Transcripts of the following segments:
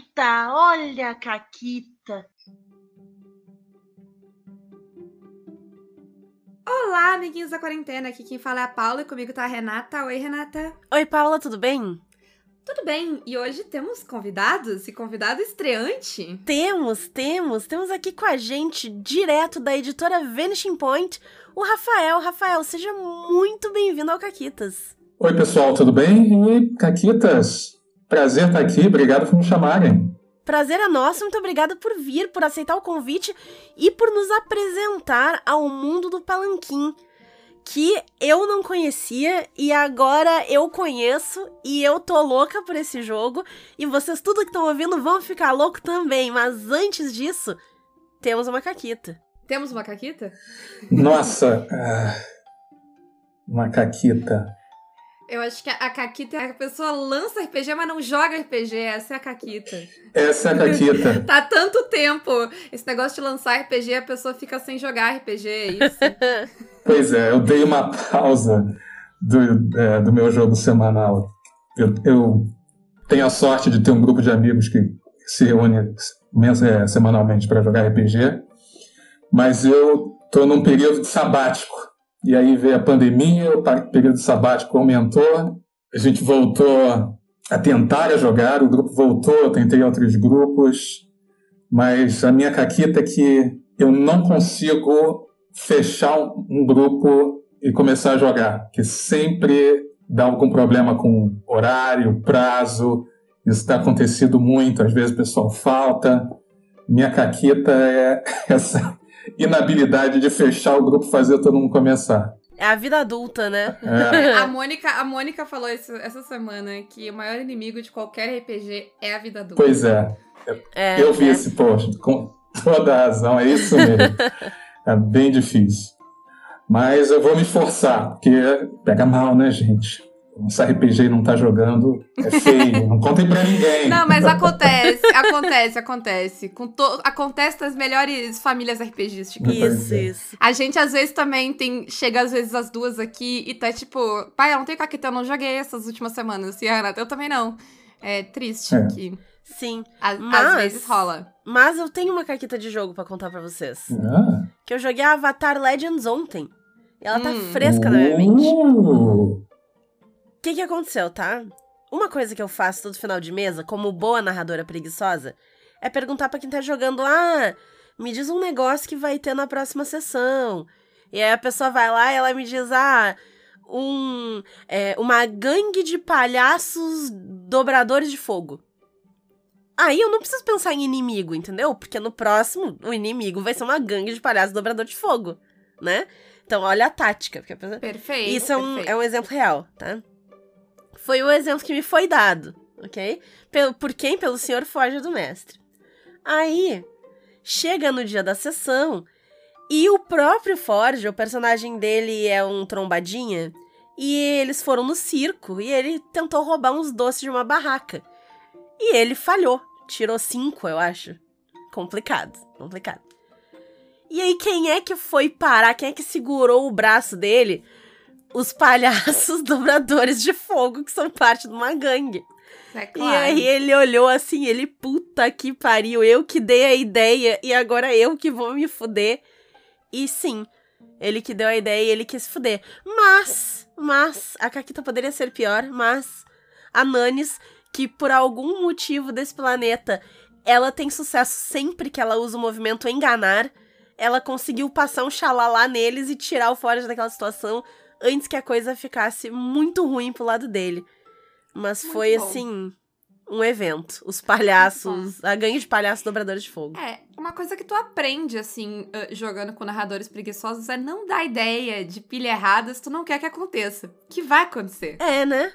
Caquita, olha a Caquita. Olá, amiguinhos da quarentena. Aqui quem fala é a Paula e comigo tá a Renata. Oi, Renata. Oi, Paula, tudo bem? Tudo bem. E hoje temos convidados e convidado estreante. Temos, temos. Temos aqui com a gente, direto da editora Vanishing Point, o Rafael. Rafael, seja muito bem-vindo ao Caquitas. Oi, pessoal, tudo bem? E Caquitas, prazer estar aqui. Obrigado por me chamarem. Prazer é nosso, muito obrigada por vir, por aceitar o convite e por nos apresentar ao mundo do Palanquim, que eu não conhecia e agora eu conheço e eu tô louca por esse jogo e vocês tudo que estão ouvindo vão ficar louco também, mas antes disso, temos uma caquita. Temos uma caquita? Nossa, uh, uma caquita. Eu acho que a Caquita é a pessoa lança RPG, mas não joga RPG. Essa é a Caquita. Essa é a Caquita. tá tanto tempo. Esse negócio de lançar RPG, a pessoa fica sem jogar RPG, é isso? pois é, eu dei uma pausa do, é, do meu jogo semanal. Eu, eu, tenho a sorte de ter um grupo de amigos que se reúne é, semanalmente para jogar RPG, mas eu tô num período sabático. E aí veio a pandemia, o período sabático aumentou, a gente voltou a tentar a jogar, o grupo voltou, eu tentei outros grupos, mas a minha caquita é que eu não consigo fechar um grupo e começar a jogar, que sempre dá algum problema com horário, prazo, isso está acontecido muito, às vezes o pessoal falta. Minha caquita é essa inabilidade de fechar o grupo fazer todo mundo começar. É a vida adulta, né? É. a, Mônica, a Mônica falou isso, essa semana que o maior inimigo de qualquer RPG é a vida adulta. Pois é. é eu vi é. esse post com toda a razão, é isso mesmo. é bem difícil. Mas eu vou me esforçar, porque pega mal, né, gente? Nossa RPG não tá jogando, é feio, não contem pra ninguém. Não, mas acontece, acontece, acontece. Com to... Acontece nas melhores famílias RPGísticas. Isso, isso. A gente às vezes também tem. Chega às vezes as duas aqui e tá tipo, pai, eu não tenho caqueta, eu não joguei essas últimas semanas. E a Renata, eu também não. É triste é. que. Sim. A, mas, às vezes rola. Mas eu tenho uma caqueta de jogo para contar para vocês. Ah. Que eu joguei Avatar Legends ontem. E ela tá hum. fresca na minha mente. O que, que aconteceu, tá? Uma coisa que eu faço todo final de mesa, como boa narradora preguiçosa, é perguntar para quem tá jogando: ah, me diz um negócio que vai ter na próxima sessão. E aí a pessoa vai lá e ela me diz: ah, um, é, uma gangue de palhaços dobradores de fogo. Aí eu não preciso pensar em inimigo, entendeu? Porque no próximo, o inimigo vai ser uma gangue de palhaços dobrador de fogo, né? Então, olha a tática. Pessoa... Perfeito. Isso é um, perfeito. é um exemplo real, tá? Foi o exemplo que me foi dado, ok? Pelo, por quem? Pelo senhor Forja do Mestre. Aí, chega no dia da sessão e o próprio Forja, o personagem dele é um trombadinha, e eles foram no circo e ele tentou roubar uns doces de uma barraca. E ele falhou. Tirou cinco, eu acho. Complicado, complicado. E aí, quem é que foi parar? Quem é que segurou o braço dele? Os palhaços dobradores de fogo, que são parte de uma gangue. É claro. E aí ele olhou assim, ele, puta que pariu, eu que dei a ideia e agora eu que vou me fuder. E sim, ele que deu a ideia e ele quis fuder. Mas, mas, a Caquita poderia ser pior, mas a Nanis, que por algum motivo desse planeta, ela tem sucesso sempre que ela usa o movimento enganar, ela conseguiu passar um xalalá neles e tirar o Forge daquela situação antes que a coisa ficasse muito ruim pro lado dele. Mas muito foi bom. assim. Um evento. Os palhaços. A gangue de palhaços dobradores de fogo. É, uma coisa que tu aprende, assim, jogando com narradores preguiçosos é não dar ideia de pilha errada se tu não quer que aconteça. Que vai acontecer. É, né?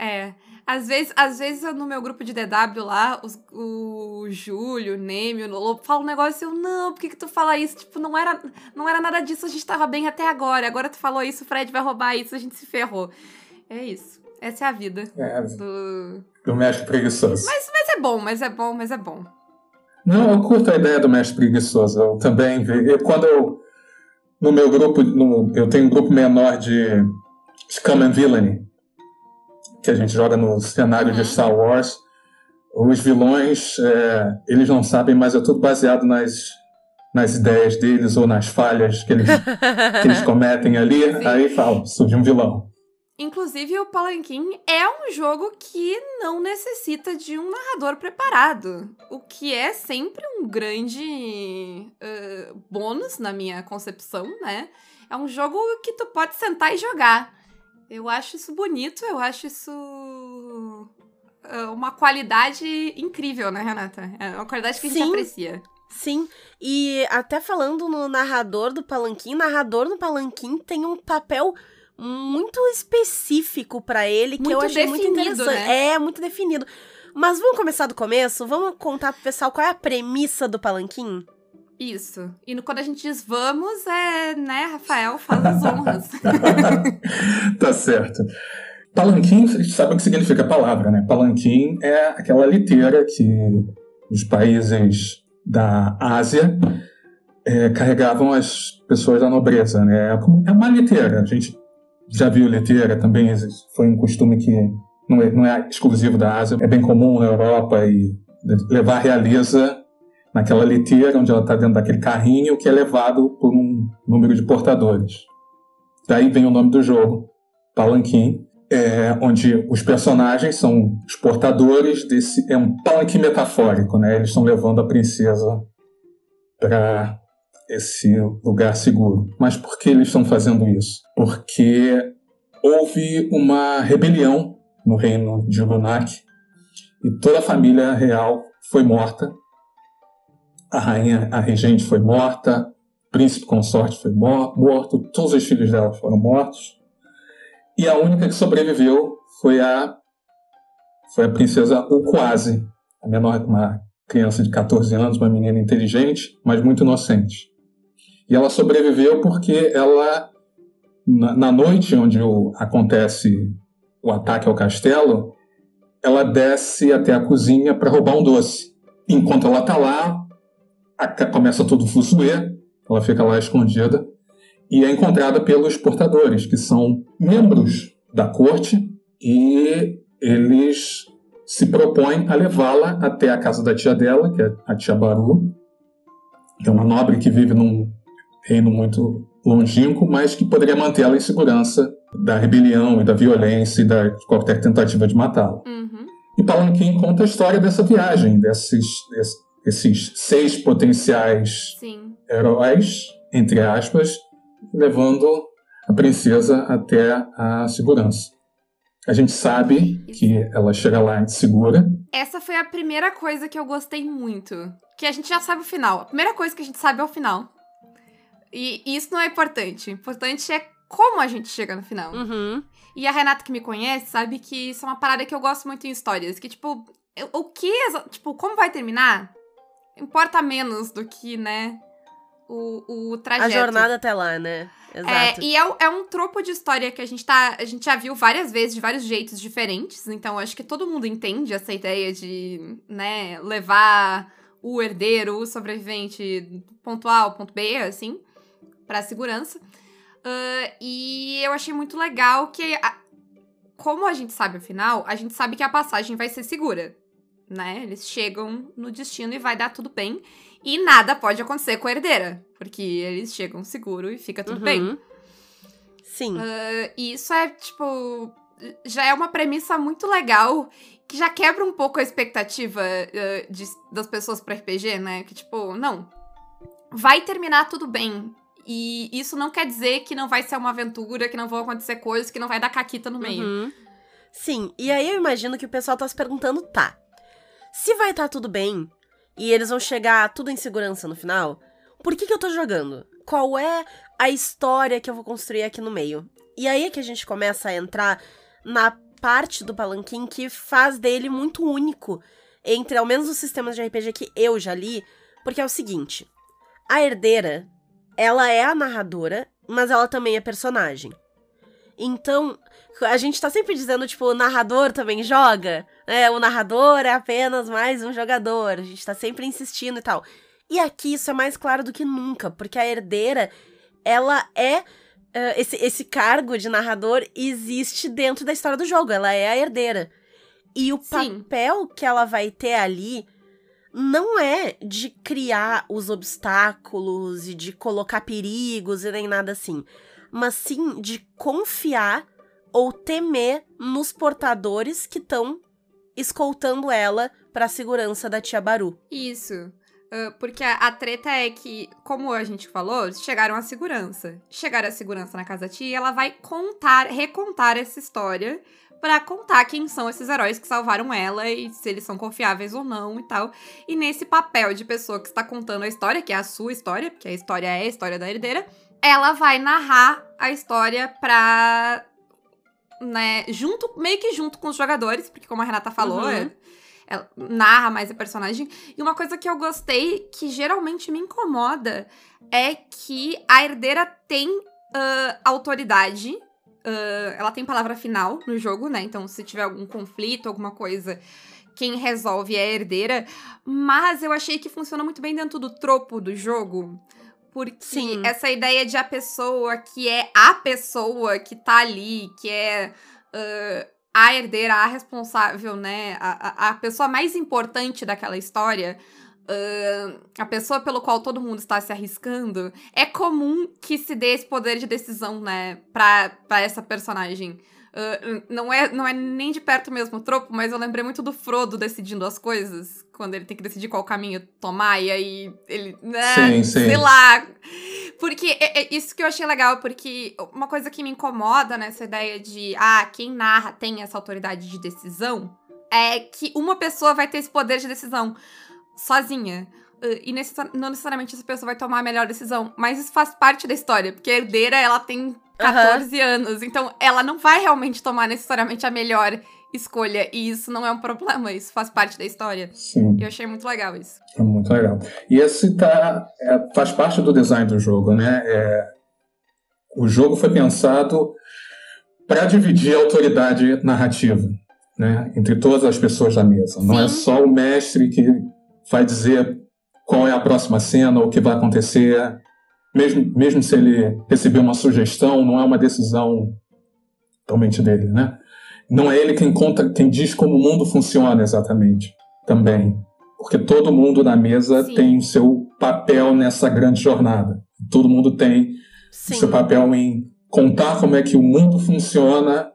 É. Às vezes, às vezes no meu grupo de DW lá, os, o Júlio, o Neme, o Lobo falam um negócio e eu, não, por que, que tu fala isso? Tipo, não era, não era nada disso, a gente tava bem até agora. Agora tu falou isso, o Fred vai roubar isso, a gente se ferrou. É isso. Essa é a vida. É, do... do mestre preguiçoso. Mas, mas é bom, mas é bom, mas é bom. Não, eu curto a ideia do mestre preguiçoso. Eu também. Eu, quando eu. No meu grupo, no, eu tenho um grupo menor de Scum and Villainy que a gente joga no cenário de Star Wars. os vilões, é, eles não sabem, mas é tudo baseado nas, nas ideias deles ou nas falhas que eles, que eles cometem ali. Sim. Aí fala, surge um vilão. Inclusive, o Palanquim é um jogo que não necessita de um narrador preparado. O que é sempre um grande uh, bônus na minha concepção, né? É um jogo que tu pode sentar e jogar. Eu acho isso bonito, eu acho isso uh, uma qualidade incrível, né, Renata? É uma qualidade que a gente Sim. aprecia. Sim, e até falando no narrador do Palanquim, narrador no Palanquim tem um papel muito específico pra ele que eu Muito achei muito definido, interessante. né? É, muito definido. Mas vamos começar do começo? Vamos contar pro pessoal qual é a premissa do Palanquim? Isso. E no- quando a gente diz vamos, é, né, Rafael, faz as honras. tá certo. Palanquim, vocês sabem o que significa palavra, né? Palanquim é aquela liteira que os países da Ásia eh, carregavam as pessoas da nobreza, né? É É uma liteira. A gente já viu liteira também, foi um costume que não é, não é exclusivo da Ásia, é bem comum na Europa e levar a realeza naquela liteira onde ela está dentro daquele carrinho que é levado por um número de portadores. Daí vem o nome do jogo, Palanquim, é, onde os personagens são os portadores desse. É um palanquim metafórico, né? Eles estão levando a princesa para esse lugar seguro. Mas por que eles estão fazendo isso? Porque houve uma rebelião no reino de Lunak e toda a família real foi morta. A rainha, a regente foi morta, o príncipe consorte foi mor- morto, todos os filhos dela foram mortos. E a única que sobreviveu foi a foi a princesa Ukwase, a menor, uma criança de 14 anos, uma menina inteligente, mas muito inocente. E ela sobreviveu porque ela, na, na noite onde o- acontece o ataque ao castelo, ela desce até a cozinha para roubar um doce. Enquanto ela está lá, a ca- começa todo o fuzuê, ela fica lá escondida e é encontrada pelos portadores, que são membros da corte, e eles se propõem a levá-la até a casa da tia dela, que é a tia Baru, que é uma nobre que vive num reino muito longínquo, mas que poderia mantê-la em segurança da rebelião e da violência e da, de qualquer tentativa de matá-la. Uhum. E Palanquim conta a história dessa viagem, desses, des- esses seis potenciais Sim. heróis, entre aspas, levando a princesa até a segurança. A gente sabe que ela chega lá segura. Essa foi a primeira coisa que eu gostei muito. Que a gente já sabe o final. A primeira coisa que a gente sabe é o final. E isso não é importante. O importante é como a gente chega no final. Uhum. E a Renata que me conhece sabe que isso é uma parada que eu gosto muito em histórias. Que, tipo, eu- o que. Tipo, como vai terminar? Importa menos do que, né? O, o trajeto. A jornada até lá, né? É, Exato. e é, é um tropo de história que a gente tá. A gente já viu várias vezes, de vários jeitos diferentes. Então, acho que todo mundo entende essa ideia de, né, levar o herdeiro, o sobrevivente ponto A ao ponto B, assim, pra segurança. Ah, e eu achei muito legal que, a- como a gente sabe o final, a gente sabe que a passagem vai ser segura. Né? Eles chegam no destino e vai dar tudo bem. E nada pode acontecer com a herdeira. Porque eles chegam seguro e fica tudo bem. Uhum. Sim. Uh, e isso é, tipo. Já é uma premissa muito legal. Que já quebra um pouco a expectativa uh, de- das pessoas pro RPG, né? Que, tipo, não. Vai terminar tudo bem. E isso não quer dizer que não vai ser uma aventura, que não vão acontecer coisas, que não vai dar caquita no meio. Uhum. Sim, e aí eu imagino que o pessoal tá se perguntando, tá, se vai estar tudo bem e eles vão chegar tudo em segurança no final, por que que eu tô jogando? Qual é a história que eu vou construir aqui no meio? E aí é que a gente começa a entrar na parte do Palanquim que faz dele muito único entre ao menos os sistemas de RPG que eu já li, porque é o seguinte, a herdeira, ela é a narradora, mas ela também é personagem. Então, a gente tá sempre dizendo, tipo, o narrador também joga, né? O narrador é apenas mais um jogador. A gente tá sempre insistindo e tal. E aqui isso é mais claro do que nunca, porque a herdeira, ela é. eh, esse, esse cargo de narrador existe dentro da história do jogo, ela é a herdeira. E o Sim. papel que ela vai ter ali não é de criar os obstáculos e de colocar perigos e nem nada assim, mas sim de confiar ou temer nos portadores que estão escoltando ela para a segurança da tia Baru. Isso. Ah, porque a, a treta é que, como a gente falou, chegaram à segurança. Chegaram à segurança na casa da tia ela vai contar, recontar essa história pra contar quem são esses heróis que salvaram ela e se eles são confiáveis ou não e tal. E nesse papel de pessoa que está contando a história, que é a sua história, porque a história é a história da herdeira, ela vai narrar a história pra. Né, junto, meio que junto com os jogadores, porque como a Renata falou, Uhum. é- ela narra mais a personagem. E uma coisa que eu gostei, que geralmente me incomoda, é que a herdeira tem ah, autoridade. ah, ela tem palavra final no jogo, né? Então, se tiver algum conflito, alguma coisa, quem resolve é a herdeira. Mas eu achei que funciona muito bem dentro do tropo do jogo. Porque Sim. essa ideia de a pessoa que é a pessoa que tá ali, que é ah, a herdeira, a responsável, né? A, a, a pessoa mais importante daquela história. ah, a pessoa pelo qual todo mundo está se arriscando, é comum que se dê esse poder de decisão, né, pra, pra essa personagem. Ah, não, é, não é nem de perto mesmo o tropo, mas eu lembrei muito do Frodo decidindo as coisas, quando ele tem que decidir qual caminho tomar, e aí ele. né, Sim, sim. Sei lá. Porque é, é isso que eu achei legal, porque uma coisa que me incomoda nessa ideia de, ah, quem narra tem essa autoridade de decisão, é que uma pessoa vai ter esse poder de decisão sozinha. E não necessariamente essa pessoa vai tomar a melhor decisão, mas isso faz parte da história, porque a herdeira, ela tem 14 anos, então ela não vai realmente tomar necessariamente a melhor escolha, e isso não é um problema, isso faz parte da história. Sim. Eu achei muito legal isso. É muito legal. E esse tá, é, faz parte do design do jogo, né? É, o jogo foi pensado para dividir a autoridade narrativa, né? Entre todas as pessoas da mesa. Não é Sim. só o mestre que vai dizer qual é a próxima cena, o que vai acontecer. Mesmo, mesmo se ele receber uma sugestão, não é uma decisão totalmente dele, né? Não é ele quem conta, quem diz como o mundo funciona exatamente, também porque todo mundo na mesa Sim. tem o seu papel nessa grande jornada. Todo mundo tem Sim. o seu papel em contar como é que o mundo funciona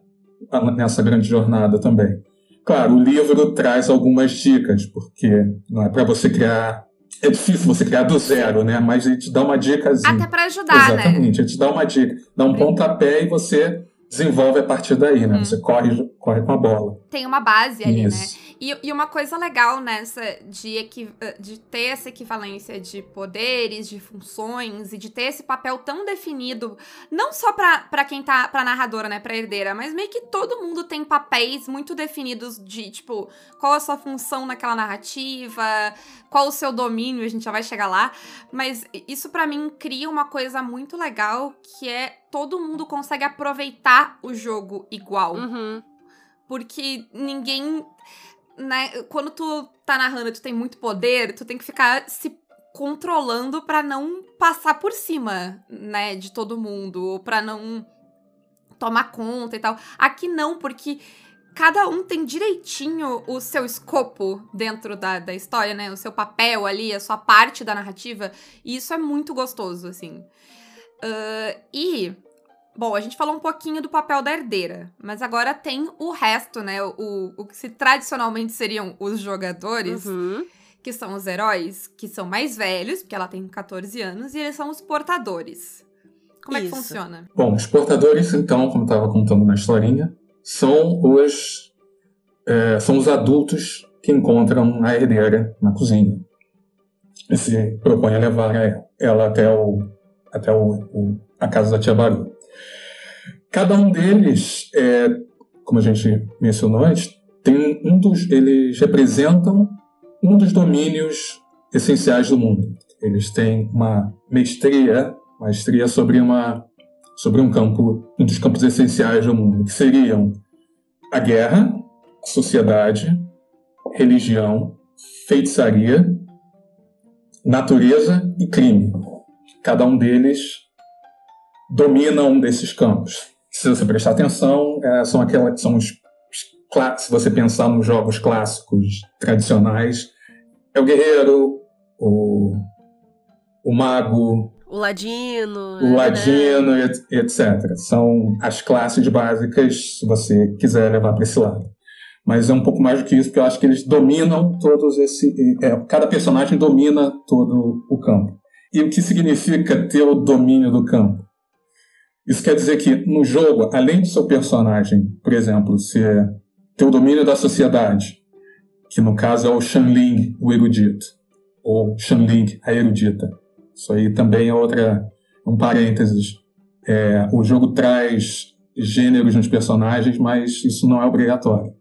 nessa grande jornada também. Claro, o livro traz algumas dicas, porque não é para você criar. É difícil você criar do zero, né? Mas ele te dá uma dicasinha. Até pra ajudar, né? Exatamente, ele te dá uma dica, dá um pontapé e você desenvolve a partir daí, né? Uhum. Você corre, corre com a bola. Tem uma base ali, né? E, e uma coisa legal nessa de, eh, de ter essa equivalência de poderes, de funções e de ter esse papel tão definido, não só pra, pra quem tá, pra narradora, né, pra herdeira, mas meio que todo mundo tem papéis muito definidos de, tipo, qual a sua função naquela narrativa, qual o seu domínio, a gente já vai chegar lá. Mas isso pra mim cria uma coisa muito legal que é todo mundo consegue aproveitar o jogo igual. Uhum. Porque ninguém. Né, quando tu tá narrando tu tem muito poder, tu tem que ficar se controlando pra não passar por cima, né, de todo mundo, pra não tomar conta e tal. Aqui não, porque cada um tem direitinho o seu escopo dentro da, da história, né? O seu papel ali, a sua parte da narrativa. E isso é muito gostoso, assim. Ah, e Bom, a gente falou um pouquinho do papel da herdeira, mas agora tem o resto, né? O, o que se tradicionalmente seriam os jogadores, Uhum. que são os heróis, que são mais velhos, porque ela tem 14 anos, e eles são os portadores. Como é que Isso. funciona? Bom, os portadores, então, como estava contando na historinha, são os é, são os adultos que encontram a herdeira na cozinha e se propõem a levar ela até o até o, o- a casa da tia Baru. Cada um deles, é, como a gente mencionou antes, tem um dos eles representam um dos domínios essenciais do mundo. Eles têm uma mestria, maestria sobre uma sobre um campo, um dos campos essenciais do mundo, que seriam a guerra, sociedade, religião, feitiçaria, natureza e crime. Cada um deles domina um desses campos. Se você prestar atenção, é, são aquelas são os, os se você pensar nos jogos clássicos tradicionais, é o guerreiro, o, o mago, O ladino. o né? ladino, et- etc. São as classes básicas, se você quiser levar para esse lado. Mas é um pouco mais do que isso, porque eu acho que eles dominam todos esse. é, cada personagem domina todo o campo. E o que significa ter o domínio do campo? Isso quer dizer que no jogo, além do seu personagem, por exemplo, ser ter o domínio da sociedade, que no caso é o Shanling, o erudito, ou Shanling, a erudita. Isso aí também é outra um parênteses. É, o jogo traz gêneros nos personagens, mas isso não é obrigatório.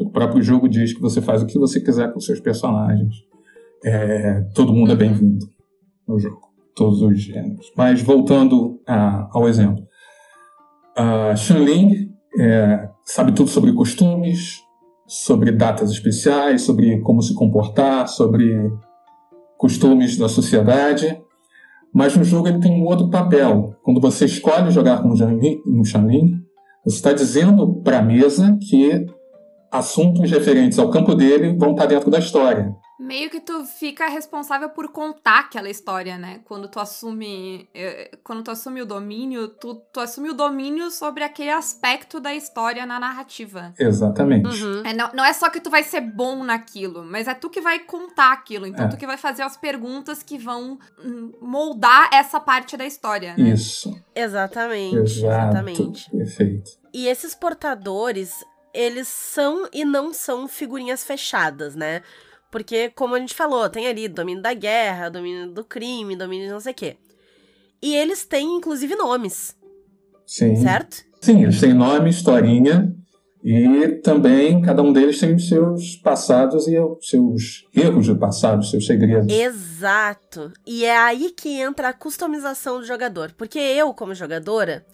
O próprio jogo diz que você faz o que você quiser com seus personagens. É, todo mundo é bem-vindo no jogo, todos os gêneros. Mas voltando a- ao exemplo, a Shanling é, sabe tudo sobre costumes, sobre datas especiais, sobre como se comportar, sobre costumes da sociedade. Mas no jogo ele tem um outro papel. Quando você escolhe jogar com o Shanling, você está dizendo para a mesa que assuntos referentes ao campo dele vão estar dentro da história. Meio que tu fica responsável por contar aquela história, né? Quando tu assume. eh, Quando tu assume o domínio, tu, tu assume o domínio sobre aquele aspecto da história na narrativa. Exatamente. Uhum. É, não, não é só que tu vai ser bom naquilo, mas é tu que vai contar aquilo. Então É. tu que vai fazer as perguntas que vão hum, moldar essa parte da história, né? Isso. Exatamente, Exato. exatamente. Perfeito. E esses portadores, eles são e não são figurinhas fechadas, né? Porque, como a gente falou, tem ali domínio da guerra, domínio do crime, domínio de não sei o quê. E eles têm, inclusive, nomes, Sim. certo? Sim, eles têm nome, historinha, e também cada um deles tem os seus passados e os seus erros do passado, os seus segredos. Exato. E é aí que entra a customização do jogador. Porque eu, como jogadora,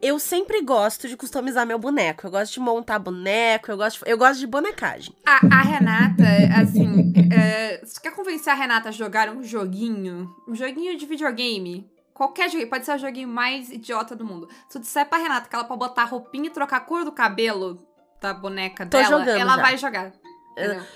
eu sempre gosto de customizar meu boneco. Eu gosto de montar boneco, eu gosto de, eu gosto de bonecagem. A, a Renata, assim, é, você quer convencer a Renata a jogar um joguinho? Um joguinho de videogame? Qualquer joguinho, pode ser o joguinho mais idiota do mundo. Se tu disser pra Renata que ela pode botar roupinha e trocar a cor do cabelo da boneca Tô dela, ela já. vai jogar.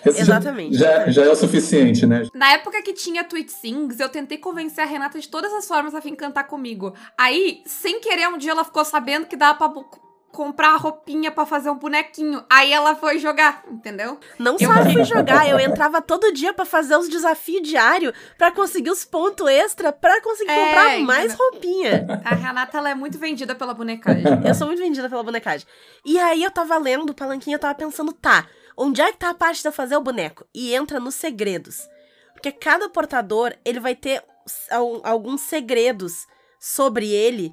Esse já- Exatamente. Já, já é o suficiente, né? Na época que tinha Twitch Sings, eu tentei convencer a Renata de todas as formas a vir cantar comigo. Aí, sem querer, um dia ela ficou sabendo que dava pra comprar roupinha pra fazer um bonequinho. Aí ela foi jogar, entendeu? Não Eu- só fui jogar, eu entrava todo dia pra fazer os desafios diários pra conseguir os pontos extra pra conseguir É, comprar mais roupinha. A Renata, ela é muito vendida pela bonecagem. Eu sou muito vendida pela bonecagem. E aí eu tava lendo o palanquinho, eu tava pensando, tá, onde é que tá a parte de eu fazer o boneco? E entra nos segredos. Porque cada portador, ele vai ter alguns segredos sobre ele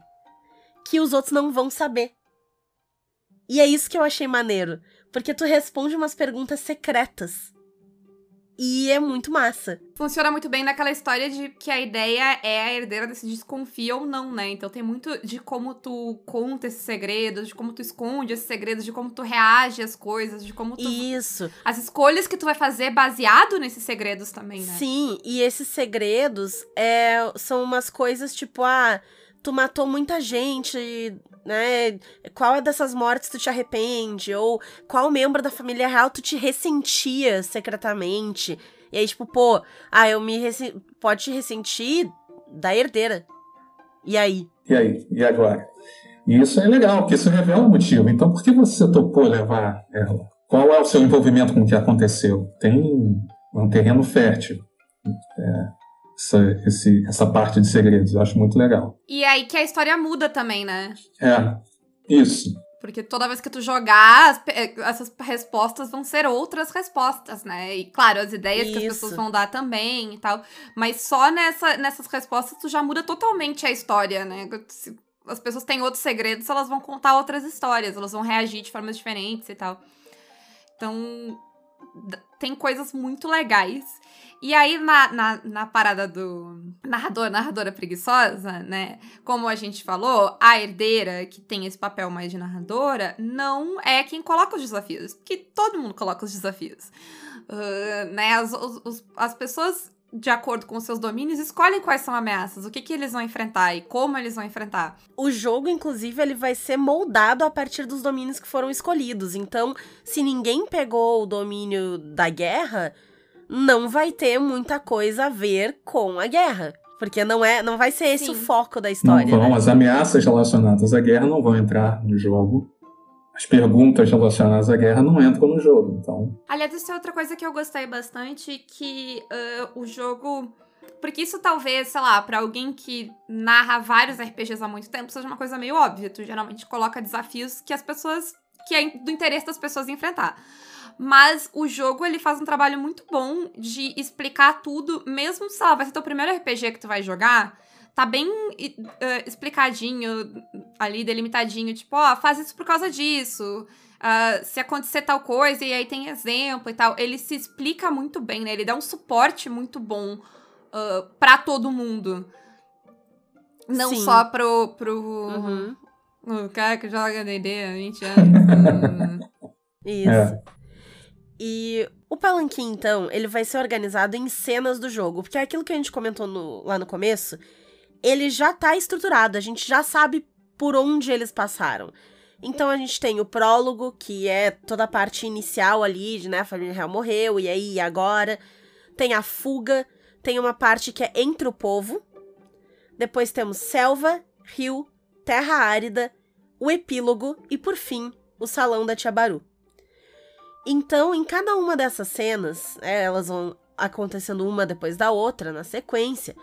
que os outros não vão saber. E é isso que eu achei maneiro. Porque tu responde umas perguntas secretas. E é muito massa. Funciona muito bem naquela história de que a ideia é a herdeira decidir se confia ou não, né? Então tem muito de como tu conta esses segredos, de como tu esconde esses segredos, de como tu reage às coisas, de como tu. Isso. As escolhas que tu vai fazer baseado nesses segredos também, né? Sim, e esses segredos é, são umas coisas tipo, ah, tu matou muita gente, né? Qual dessas mortes tu te arrepende? Ou qual membro da família real tu te ressentia secretamente? E aí, tipo, pô, ah, eu me pode te ressentir da herdeira. E aí? E aí? E agora? E isso é legal, porque isso revela o motivo. Então, por que você topou levar ela? Qual é o seu envolvimento com o que aconteceu? Tem um terreno fértil. É, essa, esse- essa parte de segredos. Eu acho muito legal. E aí que a história muda também, né? É, isso. Porque toda vez que tu jogar, essas respostas vão ser outras respostas, né? E claro, as ideias que as Isso. pessoas vão dar também e tal. Mas só nessa, nessas respostas tu já muda totalmente a história, né? Se as pessoas têm outros segredos, elas vão contar outras histórias, elas vão reagir de formas diferentes e tal. Então, tem coisas muito legais. E aí, na, na, na parada do narrador, narradora preguiçosa, né? Como a gente falou, a herdeira, que tem esse papel mais de narradora, não é quem coloca os desafios. Porque todo mundo coloca os desafios. Ah, né? As, os- as pessoas de acordo com seus domínios, escolhem quais são ameaças, o que, que eles vão enfrentar e como eles vão enfrentar. O jogo, inclusive, ele vai ser moldado a partir dos domínios que foram escolhidos. Então, se ninguém pegou o domínio da guerra, não vai ter muita coisa a ver com a guerra. Porque não é, não vai ser esse Sim. o foco da história. Não vão, né? as ameaças relacionadas à guerra não vão entrar no jogo. As perguntas relacionadas à guerra não entram no jogo. Então, Aliás, isso é outra coisa que eu gostei bastante, que ah, o jogo. Porque isso talvez, sei lá, pra alguém que narra vários RPGs há muito tempo, seja uma coisa meio óbvia. Tu geralmente coloca desafios que as pessoas. que é do interesse das pessoas enfrentar. Mas o jogo, ele faz um trabalho muito bom de explicar tudo, mesmo, sei lá, vai ser teu primeiro RPG que tu vai jogar, tá bem e, eh, explicadinho, ali, delimitadinho, tipo, ó, faz isso por causa disso. Ah, se acontecer tal coisa, e aí tem exemplo e tal. Ele se explica muito bem, né? Ele dá um suporte muito bom ah, pra todo mundo. Não Sim. só pro, pro Uhum. o cara que joga D&D há 20 anos. Isso. É. E o Palanquim, então, ele vai ser organizado em cenas do jogo, porque é aquilo que a gente comentou no- lá no começo, ele já tá estruturado, a gente já sabe por onde eles passaram. Então a gente tem o prólogo, que é toda a parte inicial ali, de né, a família real morreu, e aí, e agora? Tem a fuga, tem uma parte que é entre o povo. Depois temos selva, rio, terra árida, o epílogo e, por fim, o salão da Tia Baru. Então, em cada uma dessas cenas, é, elas vão acontecendo uma depois da outra, na sequência,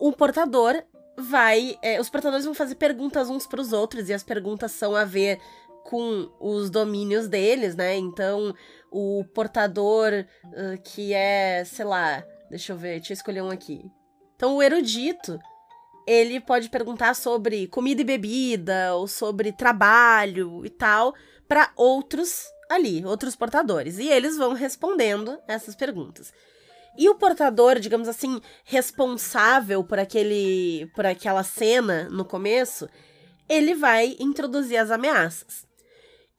o portador vai. é, os portadores vão fazer perguntas uns para os outros, e as perguntas são a ver com os domínios deles, né? Então, o portador ah, que é, sei lá, deixa eu ver, deixa eu escolher um aqui. Então, o erudito, ele pode perguntar sobre comida e bebida, ou sobre trabalho e tal, para outros ali, outros portadores. E eles vão respondendo essas perguntas. E o portador, digamos assim, responsável por aquele por aquela cena no começo, ele vai introduzir as ameaças.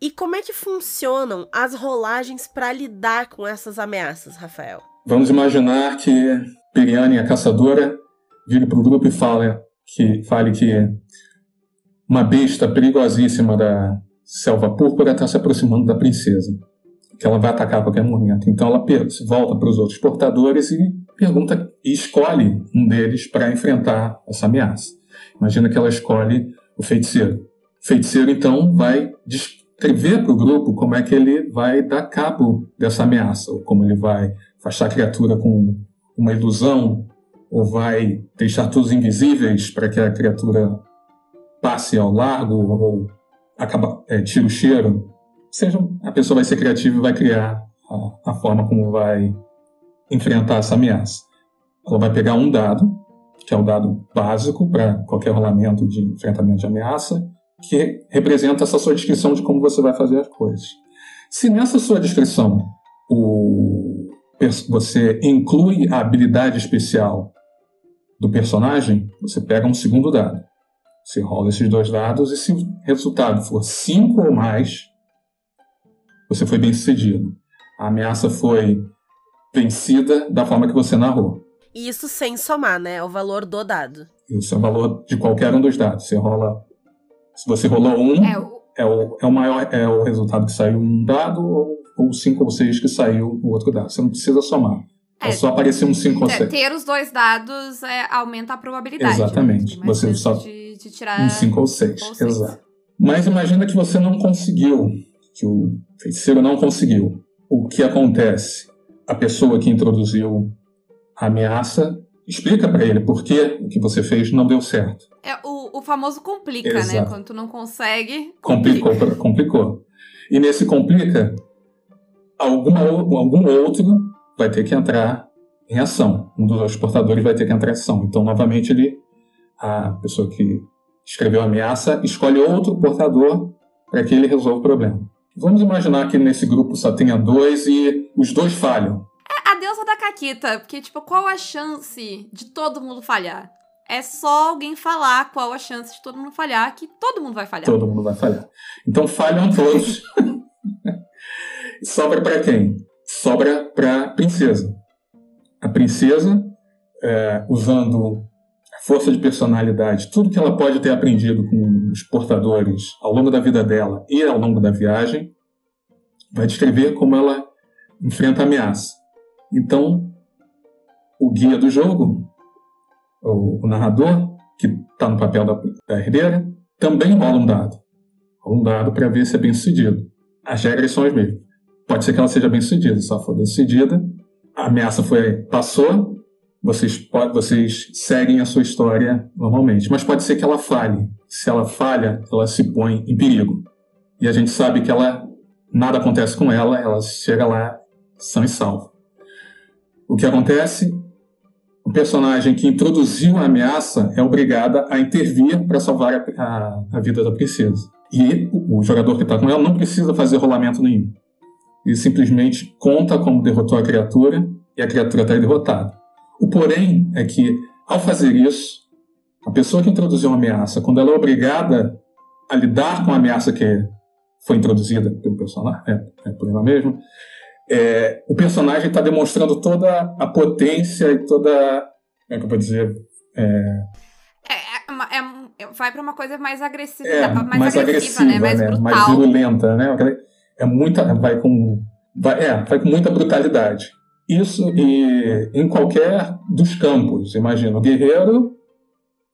E como é que funcionam as rolagens para lidar com essas ameaças, Rafael? vamos imaginar que Periane, a caçadora, vire para o grupo e fale que, fale que uma besta perigosíssima da selva púrpura está se aproximando da princesa, que ela vai atacar a qualquer momento. Então ela volta para os outros portadores e pergunta e escolhe um deles para enfrentar essa ameaça. Imagina que ela escolhe o feiticeiro. O feiticeiro então vai descrever para o grupo como é que ele vai dar cabo dessa ameaça, ou como ele vai afastar a criatura com uma ilusão, ou vai deixar todos invisíveis para que a criatura passe ao largo, ou acaba, é, tira o cheiro. Seja, a pessoa vai ser criativa e vai criar a, a forma como vai enfrentar essa ameaça. Ela vai pegar um dado, que é o dado básico para qualquer rolamento de enfrentamento de ameaça, que representa essa sua descrição de como você vai fazer as coisas. Se nessa sua descrição o, você inclui a habilidade especial do personagem, você pega um segundo dado. Você rola esses dois dados e se o resultado for 5 ou mais, você foi bem sucedido. A ameaça foi vencida da forma que você narrou. E isso sem somar, né? É o valor do dado. Isso é o valor de qualquer um dos dados. Você rola. Se você rolou um, É, o, é o, é o maior é o resultado que saiu um dado, ou, ou cinco ou seis que saiu no outro dado. Você não precisa somar. É, É, só aparecer um 5 ou ter, 6. ter os dois dados é, aumenta a probabilidade. né? Exatamente. Mais Você só- de, de tirar Um 5 ou 6. ou seis. Exato. Mas imagina que você não conseguiu, que o feiticeiro não conseguiu. O que acontece? A pessoa que introduziu a ameaça explica para ele por que o que você fez não deu certo. É o, o famoso complica, né? Exato. Quando tu não consegue. Complicou, complicou. E nesse complica, alguma, algum outro vai ter que entrar em ação. Um dos portadores vai ter que entrar em ação. Então, novamente, ele, a pessoa que escreveu a ameaça escolhe outro portador para que ele resolva o problema. Vamos imaginar que nesse grupo só tenha dois e os dois falham. É a deusa da Caquita, porque, tipo, qual a chance de todo mundo falhar? É só alguém falar qual a chance de todo mundo falhar, que todo mundo vai falhar. Todo mundo vai falhar. Então falham todos. Sobra para quem? Sobra para princesa. a princesa, é, usando força de personalidade, tudo que ela pode ter aprendido com os portadores ao longo da vida dela e ao longo da viagem, vai descrever como ela enfrenta a ameaça. Então, o guia do jogo, o, narrador, que está no papel da, da herdeira, também rola um dado. Rola um dado para ver se é bem sucedido. As regras são as mesmas. Pode ser que ela seja bem sucedida, ela for bem sucedida, a ameaça foi, passou, vocês, vocês seguem a sua história normalmente. Mas pode ser que ela falhe. Se ela falha, ela se põe em perigo. E a gente sabe que ela nada acontece com ela, ela chega lá são e salvo. O que acontece? O personagem que introduziu a ameaça é obrigada a intervir para salvar a, a, a, vida da princesa. E o, o jogador que está com ela não precisa fazer rolamento nenhum. Ele simplesmente conta como derrotou a criatura e a criatura está derrotada. O porém é que, ao fazer isso, a pessoa que introduziu uma ameaça, quando ela é obrigada a lidar com a ameaça que foi introduzida pelo personagem, é, é por ela mesma, é, o personagem está demonstrando toda a potência e toda. Como é que eu vou dizer? É, é, é, vai para uma coisa mais agressiva, mais, mais agressiva, né? Mais né? brutal. Mais virulenta, né? É muita. Vai com. Vai, é, vai com muita brutalidade. Isso e, em qualquer dos campos. Imagina, o guerreiro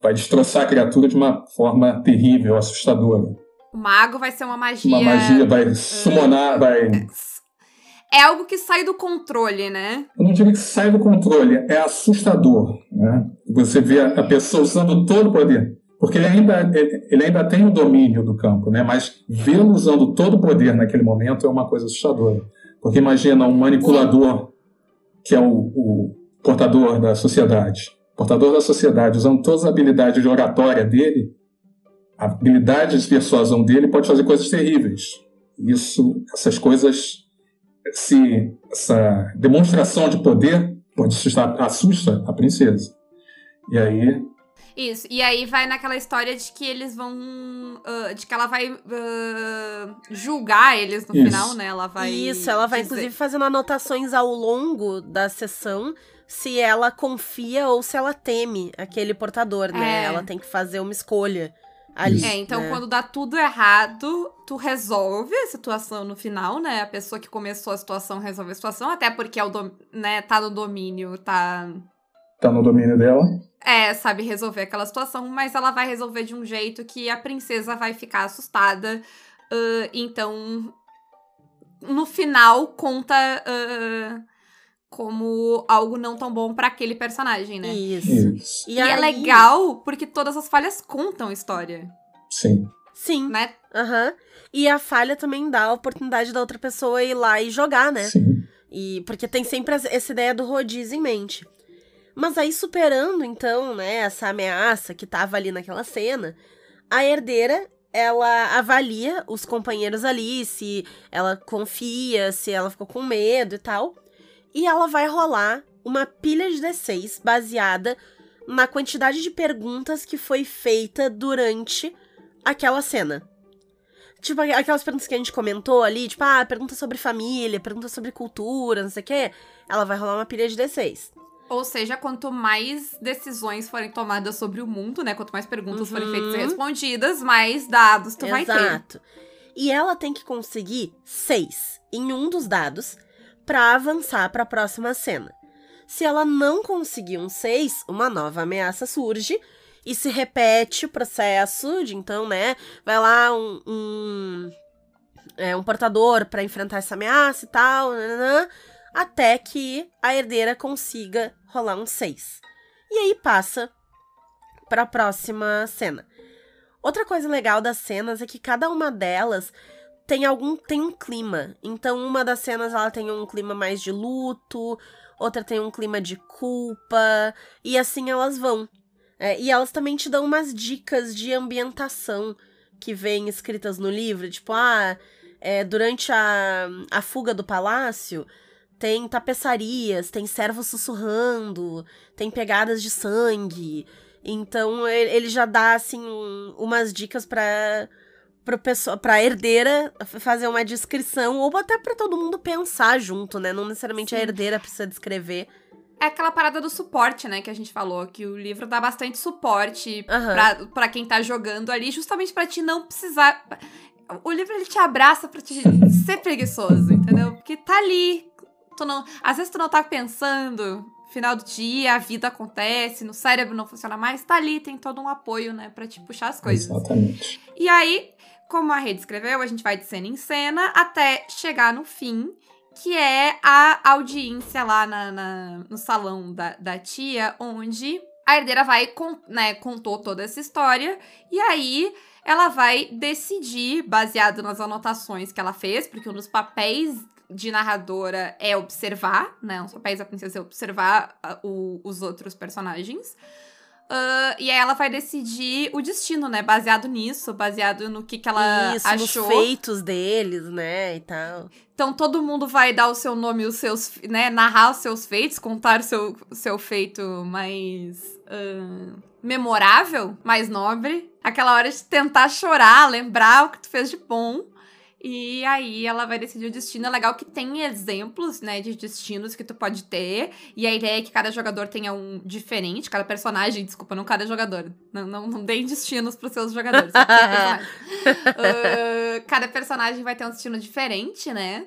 vai destroçar a criatura de uma forma terrível, assustadora. O mago vai ser uma magia. Uma magia, vai summonar, vai é algo que sai do controle, né? Eu não diria que sai do controle, é assustador. Né? Você vê a pessoa usando todo o poder. Porque ele ainda, ele ainda tem o domínio do campo, né? mas vê-lo usando todo o poder naquele momento é uma coisa assustadora. Porque imagina um manipulador, que é o, o portador da sociedade, portador da sociedade, usando todas as habilidades de oratória dele, a habilidade de persuasão dele pode fazer coisas terríveis. Isso, essas coisas se essa demonstração de poder pode assustar, assusta a princesa. E aí. Isso, e aí vai naquela história de que eles vão. Uh, de que ela vai uh, julgar eles no Isso. final, né? Ela vai. Isso, ela vai dizer... inclusive fazendo anotações ao longo da sessão se ela confia ou se ela teme aquele portador, né? É. Ela tem que fazer uma escolha ali. É, então né? quando dá tudo errado, tu resolve a situação no final, né? A pessoa que começou a situação resolve a situação, até porque é o dom, né, tá no domínio, tá. Tá no domínio dela. É, sabe resolver aquela situação, mas ela vai resolver de um jeito que a princesa vai ficar assustada. Uh, então, no final, conta. Uh, como algo não tão bom para aquele personagem, né? Isso. Isso. E, E, aí... é legal porque todas as falhas contam história, Sim. Sim. né? Aham. E a falha também dá a oportunidade da outra pessoa ir lá e jogar, né? Sim. E porque tem sempre essa ideia do rodízio em mente. Mas aí superando então, né, essa ameaça que tava ali naquela cena, a herdeira, ela avalia os companheiros ali, se ela confia, se ela ficou com medo e tal. E ela vai rolar uma pilha de D6 baseada na quantidade de perguntas que foi feita durante aquela cena. Tipo, aquelas perguntas que a gente comentou ali, tipo, ah, pergunta sobre família, pergunta sobre cultura, não sei o quê. Ela vai rolar uma pilha de D6. Ou seja, quanto mais decisões forem tomadas sobre o mundo, né? Quanto mais perguntas forem Uhum. feitas e respondidas, mais dados tu vai ter. Exato. E ela tem que conseguir seis em um dos dados pra avançar pra próxima cena. Se ela não conseguir um 6, uma nova ameaça surge e se repete o processo de então, né? Vai lá um, um, é, um portador pra enfrentar essa ameaça e tal, nananã, até que a herdeira consiga rolar um 6. E aí passa pra próxima cena. Outra coisa legal das cenas é que cada uma delas tem algum tem um clima. Então uma das cenas ela tem um clima mais de luto, outra tem um clima de culpa e assim elas vão. É, e elas também te dão umas dicas de ambientação que vêm escritas no livro, tipo ah é, durante a, a fuga do palácio tem tapeçarias, tem servos sussurrando, tem pegadas de sangue. Então ele, já dá assim um- umas dicas para pra herdeira fazer uma descrição ou até pra todo mundo pensar junto, né? Não necessariamente a Sim. herdeira precisa descrever. É aquela parada do suporte, né, que a gente falou, que o livro dá bastante suporte Aham. pra, pra quem tá jogando ali, justamente pra te não precisar. O livro ele te abraça pra te ser preguiçoso, entendeu? Porque tá ali. Tu não, às vezes tu não tá pensando, final do dia, a vida acontece, no cérebro não funciona mais, tá ali, tem todo um apoio, né, pra te puxar as coisas. Exatamente. E aí, como a rede escreveu, a gente vai de cena em cena até chegar no fim, que é a audiência lá na, na- no salão da, da tia, onde a herdeira vai, con- né, contou toda essa história, e aí ela vai decidir, baseado nas anotações que ela fez, porque um dos papéis de narradora é observar, né? Dos papéis da princesa é observar ah, o- os outros personagens. Ah, e aí ela vai decidir o destino, né? Baseado nisso, baseado no que, que ela Isso, achou. nos feitos deles, né, e tal. Então todo mundo vai dar o seu nome, os seus, né, narrar os seus feitos, contar o seu, seu feito mais ahn, memorável, mais nobre. Aquela hora de tentar chorar, lembrar o que tu fez de bom. E aí ela vai decidir o destino. É legal que tem exemplos, né, de destinos que tu pode ter. E a ideia é que cada jogador tenha um diferente, cada personagem, desculpa, não cada jogador. Não, não, não deem destinos pros seus jogadores. só cada personagem. Cada personagem vai ter um destino diferente, né?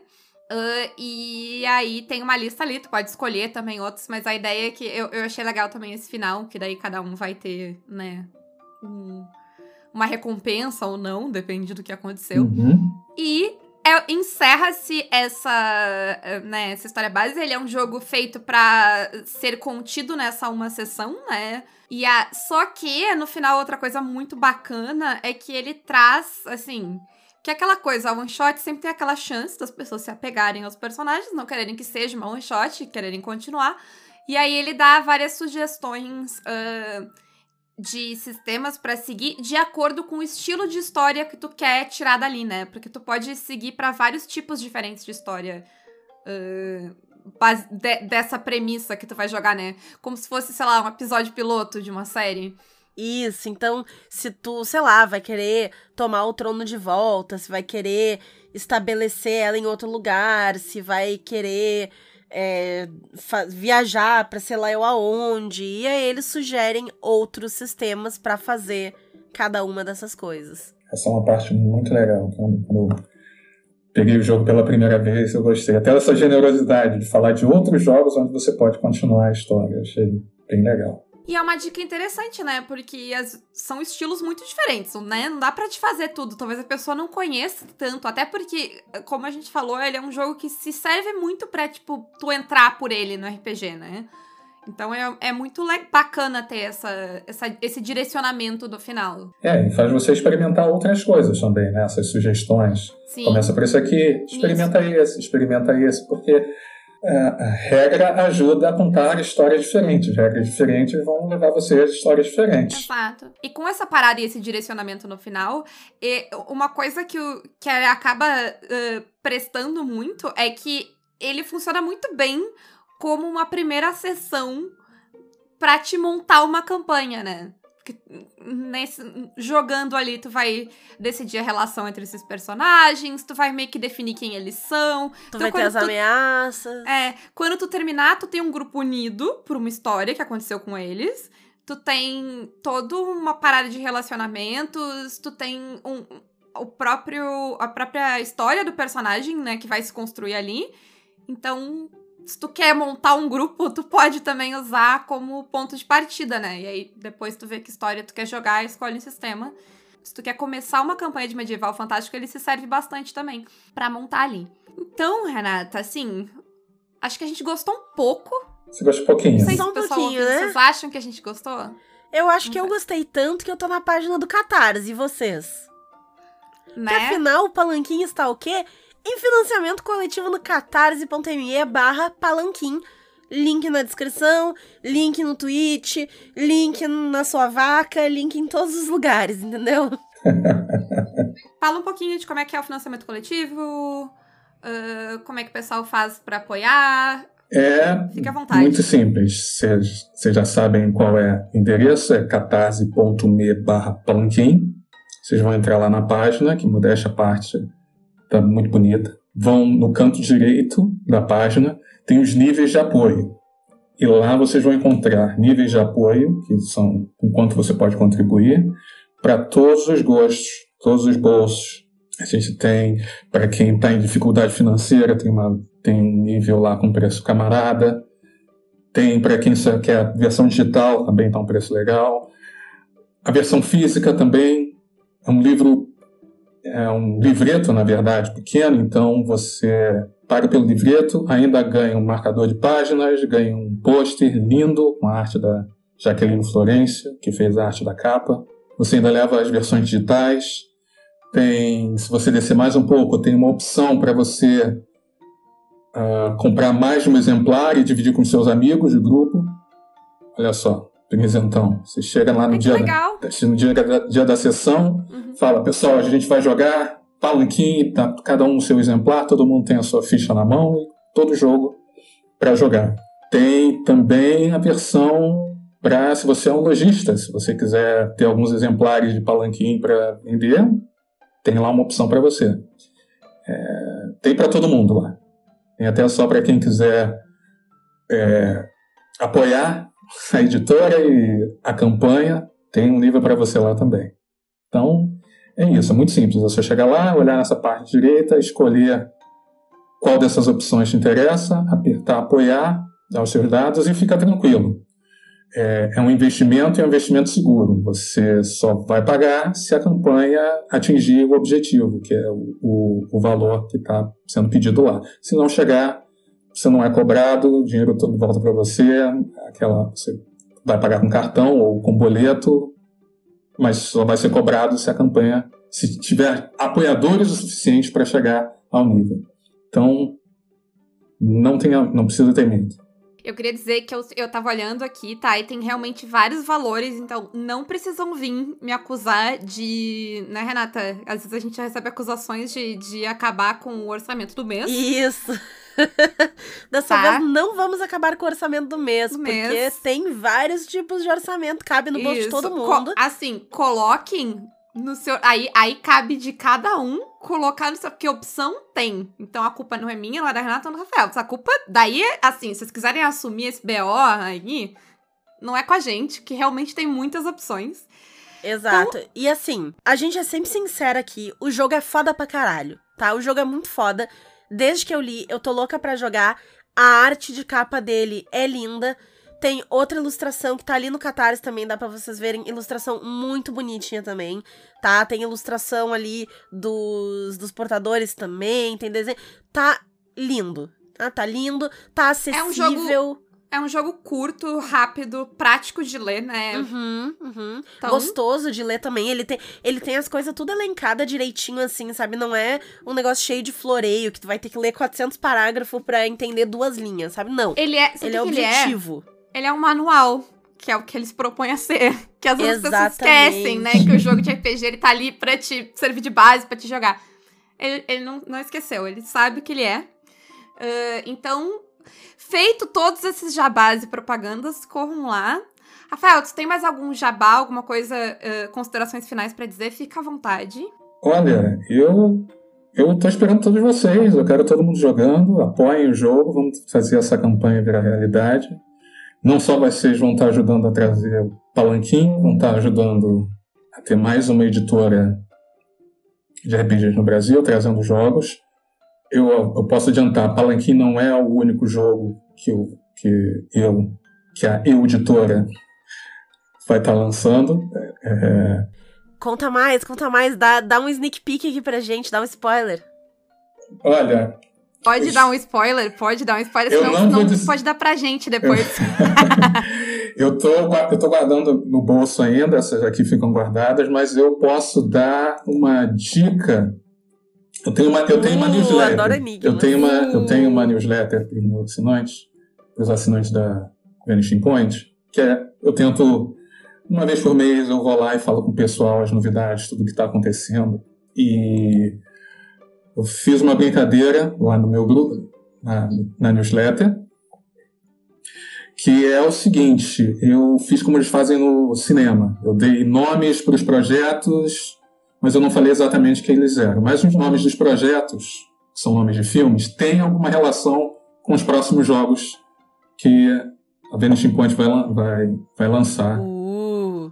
Ah, e aí tem uma lista ali, tu pode escolher também outros, mas a ideia é que eu, eu achei legal também esse final, que daí cada um vai ter, né, um- uma recompensa ou não, depende do que aconteceu. Uhum. E é- encerra-se essa, eh, né, essa história base. Ele é um jogo feito pra ser contido nessa uma sessão, né? E a, só que, no final, outra coisa muito bacana é que ele traz, assim... Que é aquela coisa, a one shot sempre tem aquela chance das pessoas se apegarem aos personagens, não quererem que seja uma one shot, quererem continuar. E aí ele dá várias sugestões ah, de sistemas pra seguir de acordo com o estilo de história que tu quer tirar dali, né? Porque tu pode seguir pra vários tipos diferentes de história. base- de- dessa premissa que tu vai jogar, né? Como se fosse, sei lá, um episódio piloto de uma série. Isso, então, se tu, sei lá, vai querer tomar o trono de volta, se vai querer estabelecer ela em outro lugar, se vai querer é, viajar pra sei lá eu aonde, e aí eles sugerem outros sistemas pra fazer cada uma dessas coisas. Essa é uma parte muito legal. Quando, eu peguei o jogo pela primeira vez, eu gostei. Até dessa generosidade de falar de outros jogos onde você pode continuar a história. Eu achei bem legal. E é uma dica interessante, né? Porque as- são estilos muito diferentes, né? Não dá pra te fazer tudo. Talvez a pessoa não conheça tanto. Até porque, como a gente falou, ele é um jogo que se serve muito pra, tipo, tu entrar por ele no RPG, né? Então é, é muito bacana ter essa, essa- esse direcionamento no final. É, e faz você experimentar outras coisas também, né? Essas sugestões. Sim. Começa por isso aqui, experimenta esse, experimenta esse, porque é, regra ajuda a contar histórias diferentes. Regras diferentes vão levar você a histórias diferentes. Exato. E com essa parada e esse direcionamento no final, uma coisa que, o, que acaba eh, prestando muito é que ele funciona muito bem como uma primeira sessão pra te montar uma campanha, né? Porque nesse, jogando ali, tu vai decidir a relação entre esses personagens, tu vai meio que definir quem eles são. Tu Então, vai ter as tu- ameaças. É, quando tu terminar, tu tem um grupo unido por uma história que aconteceu com eles. Tu tem toda uma parada de relacionamentos, tu tem um, o próprio a própria história do personagem, né, que vai se construir ali. Então, se tu quer montar um grupo, tu pode também usar como ponto de partida, né? E aí depois tu vê que história tu quer jogar, escolhe um sistema. Se tu quer começar uma campanha de medieval fantástico, ele se serve bastante também pra montar ali. Então, Renata, assim, acho que a gente gostou um pouco. Você gosta um pouquinho. Se um pouquinho, né? vocês acham que a gente gostou? Eu acho que eu gostei tanto que eu tô na página do Catarse, e vocês? Que Né? afinal, o Palanquim está o quê? Em financiamento coletivo no catarse.me barra palanquim. Link na descrição, link no tweet, link na sua vaca, link em todos os lugares, entendeu? Fala um pouquinho de como é que é o financiamento coletivo, ah, como é que o pessoal faz pra apoiar. É Fica à vontade. muito simples. Vocês já sabem qual é o endereço, é catarse.me barra palanquim. Vocês vão entrar lá na página, que modéstia parte tá muito bonita. Vão no canto direito da página, tem os níveis de apoio. E lá vocês vão encontrar níveis de apoio, que são o quanto você pode contribuir, para todos os gostos, todos os bolsos. A gente tem, para quem está em dificuldade financeira, tem, uma, tem um nível lá com preço camarada. Tem para quem quer a versão digital, também está um preço legal. A versão física também é um livro, é um livreto, na verdade, pequeno, então você paga pelo livreto, ainda ganha um marcador de páginas, ganha um pôster lindo com a arte da Jaqueline Florencio, que fez a arte da capa. Você ainda leva as versões digitais. Tem, se você descer mais um pouco, tem uma opção para você uh, comprar mais de um exemplar e dividir com seus amigos de grupo. Olha só, presentão. Você chega lá no, dia da, no dia, da, dia da sessão, uhum. fala, pessoal, a gente vai jogar palanquim, tá cada um o seu exemplar, todo mundo tem a sua ficha na mão todo jogo para jogar. Tem também a versão para se você é um lojista, se você quiser ter alguns exemplares de palanquim para vender, tem lá uma opção para você. É, tem para todo mundo lá. Tem até só para quem quiser é, apoiar a editora e a campanha, tem um livro para você lá também. Então, é isso, é muito simples. É você chegar lá, olhar nessa parte direita, escolher qual dessas opções te interessa, apertar apoiar, dar os seus dados e fica tranquilo. É, é um investimento e é um investimento seguro. Você só vai pagar se a campanha atingir o objetivo, que é o, o, o valor que está sendo pedido lá. Se não chegar, você não é cobrado, o dinheiro todo volta para você, aquela, você vai pagar com cartão ou com boleto, mas só vai ser cobrado se a campanha se tiver apoiadores o suficiente para chegar ao nível. Então, não tenha, não precisa ter medo. Eu queria dizer que eu, eu tava olhando aqui, tá? E tem realmente vários valores, então não precisam vir me acusar de. Né, Renata? Às vezes a gente recebe acusações de, de acabar com o orçamento do mês. Isso! Dessa tá. vez não vamos acabar com o orçamento do mês, porque tem vários tipos de orçamento, cabe no bolso Isso. de todo mundo. Co assim, coloquem no seu. Aí, aí cabe de cada um colocar no seu. Porque opção tem. Então a culpa não é minha, não é da Renata, não é do Rafael. Essa culpa. Daí, assim, se vocês quiserem assumir esse BO aí, não é com a gente, que realmente tem muitas opções. Exato. Então... E assim, a gente é sempre sincera aqui. O jogo é foda pra caralho, tá? O jogo é muito foda. Desde que eu li, eu tô louca pra jogar. A arte de capa dele é linda. Tem outra ilustração que tá ali no Catarse também, dá para vocês verem. Ilustração muito bonitinha também, tá? Tem ilustração ali dos, dos portadores também, tem desenho. Tá lindo, tá? Tá lindo, tá acessível. É um jogo... É um jogo curto, rápido, prático de ler, né? Uhum, uhum. Então... Gostoso de ler também. Ele tem, ele tem as coisas tudo elencadas direitinho, assim, sabe? Não é um negócio cheio de floreio, que tu vai ter que ler 400 parágrafos para entender duas linhas, sabe? Não. Ele é, ele é objetivo. Ele é? Ele é um manual, que é o que eles propõem a ser. Que às vezes Exatamente. as pessoas esquecem, né? Que o jogo de RPG ele tá ali pra te servir de base, pra te jogar. Ele, ele não, não esqueceu, ele sabe o que ele é. Uh, então, feito todos esses jabás e propagandas, corram lá. Rafael, tu tem mais algum jabá, alguma coisa, uh, considerações finais para dizer? Fica à vontade. Olha, eu eu tô esperando todos vocês, eu quero todo mundo jogando, apoiem o jogo, vamos fazer essa campanha virar realidade. Não só vocês vão estar ajudando a trazer o Palanquim, vão estar ajudando a ter mais uma editora de RPGs no Brasil, trazendo jogos. Eu, eu posso adiantar, Palanquim não é o único jogo que eu, que eu que a eu editora vai estar lançando. É... Conta mais, conta mais, dá, dá um sneak peek aqui pra gente, dá um spoiler. Olha, Pode dar um spoiler? Pode dar um spoiler, eu senão, não senão pode dar pra gente depois. eu, tô, eu tô guardando no bolso ainda, essas aqui ficam guardadas, mas eu posso dar uma dica. Eu tenho uma, eu tenho uma uh, newsletter. Eu tenho uma, eu tenho uma newsletter para os assinantes, para os assinantes da Vanishing Point, que é, eu tento, uma vez por mês, eu vou lá e falo com o pessoal as novidades, tudo que está acontecendo. E eu fiz uma brincadeira lá no meu grupo, na, na newsletter, que é o seguinte: eu fiz como eles fazem no cinema. Eu dei nomes para os projetos, mas eu não falei exatamente quem eles eram. Mas os nomes dos projetos, que são nomes de filmes, têm alguma relação com os próximos jogos que a Vanishing Point vai, vai, vai lançar. Uh.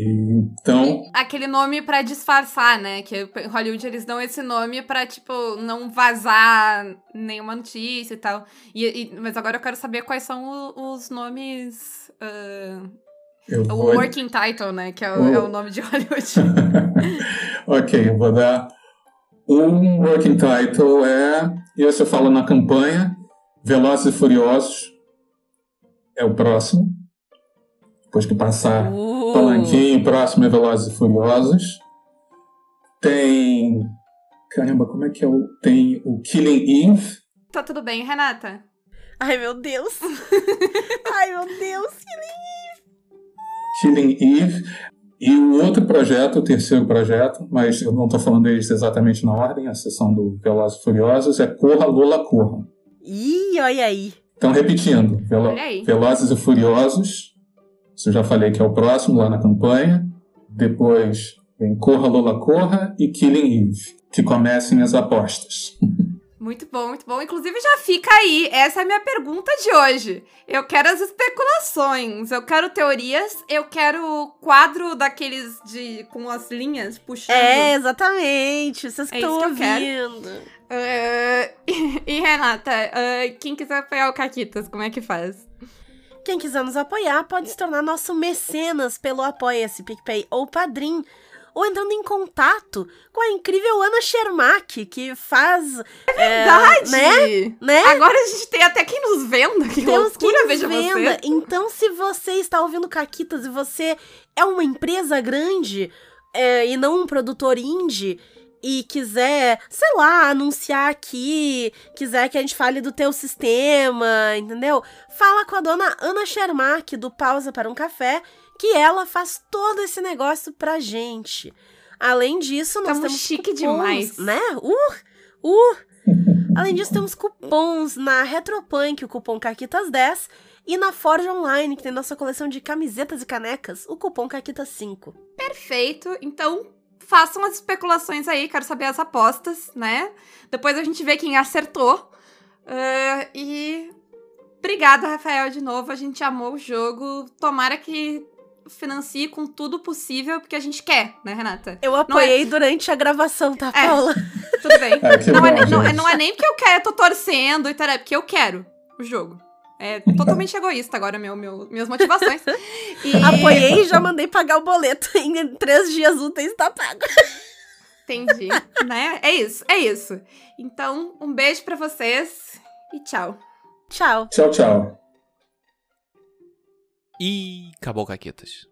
Então, Aquele nome pra disfarçar, né? Que em Hollywood eles dão esse nome pra, tipo, não vazar nenhuma notícia e tal. E, e- mas agora eu quero saber quais são o- os nomes. ah, eu o vou. working title, né? Que é o, O- é o nome de Hollywood. ok, eu vou dar. Um working title é. E você fala na campanha: Velozes e Furiosos é o próximo. Depois que passar Uh. Palanquinho, próximo é Velozes e Furiosos. Tem. Caramba, como é que é o. Tem o Killing Eve. tá tudo bem, Renata? Ai, meu Deus. Ai, meu Deus. Killing Eve. E o outro projeto, o terceiro projeto, mas eu não estou falando deles exatamente na ordem, a sessão do Velozes e Furiosos, é Corra, Lola, Corra. Ih, olha aí. Então, repetindo, Velo- Olha aí. Velozes e Furiosos, isso eu já falei que é o próximo lá na campanha. Depois vem Corra, Lola, Corra e Killing Eve, que comecem as apostas. Muito bom, muito bom. Inclusive, já fica aí. Essa é a minha pergunta de hoje. Eu quero as especulações, eu quero teorias, eu quero quadro daqueles de com as linhas puxando. É, exatamente. Vocês que É estão ouvindo. Ah, e, e, Renata, ah, quem quiser apoiar o Caquitas, como é que faz? Quem quiser nos apoiar pode se tornar nosso mecenas pelo Apoia-se, PicPay ou Padrim. Ou entrando em contato com a incrível Ana Schermack, que faz. É Verdade! Né? né? Agora a gente tem até quem nos venda, que Temos quem loucura, nos veja venda. você. Então, se você está ouvindo Caquitas e você é uma empresa grande é, e não um produtor indie e quiser, sei lá, anunciar aqui, quiser que a gente fale do teu sistema, entendeu? Fala com a dona Ana Schermack do Pausa para um Café, que ela faz todo esse negócio pra gente. Além disso, nós Tamo temos chique cupons, demais. né? Uh, uh. Além disso, temos cupons na Retropunk, o cupom Caquitas10, e na Forge Online, que tem nossa coleção de camisetas e canecas, o cupom Caquitas5. Perfeito. Então, façam as especulações aí, quero saber as apostas, né? Depois a gente vê quem acertou. Ah, e obrigada, Rafael, de novo. A gente amou o jogo. Tomara que financie com tudo possível, porque a gente quer, né, Renata? Eu apoiei durante a gravação, tá, É. Paula? Tudo bem. Ah, que não, bom, é, nem- não, é- gente. não é nem porque eu quero, eu tô torcendo e tal, é porque eu quero o jogo. É totalmente egoísta agora, meu, meu, minhas motivações. E... Apoiei e já mandei pagar o boleto. Em três dias úteis tá pago. Entendi, né? É isso, é isso. Então, um beijo pra vocês e tchau. Tchau. Tchau, tchau. E acabou, Caquetas.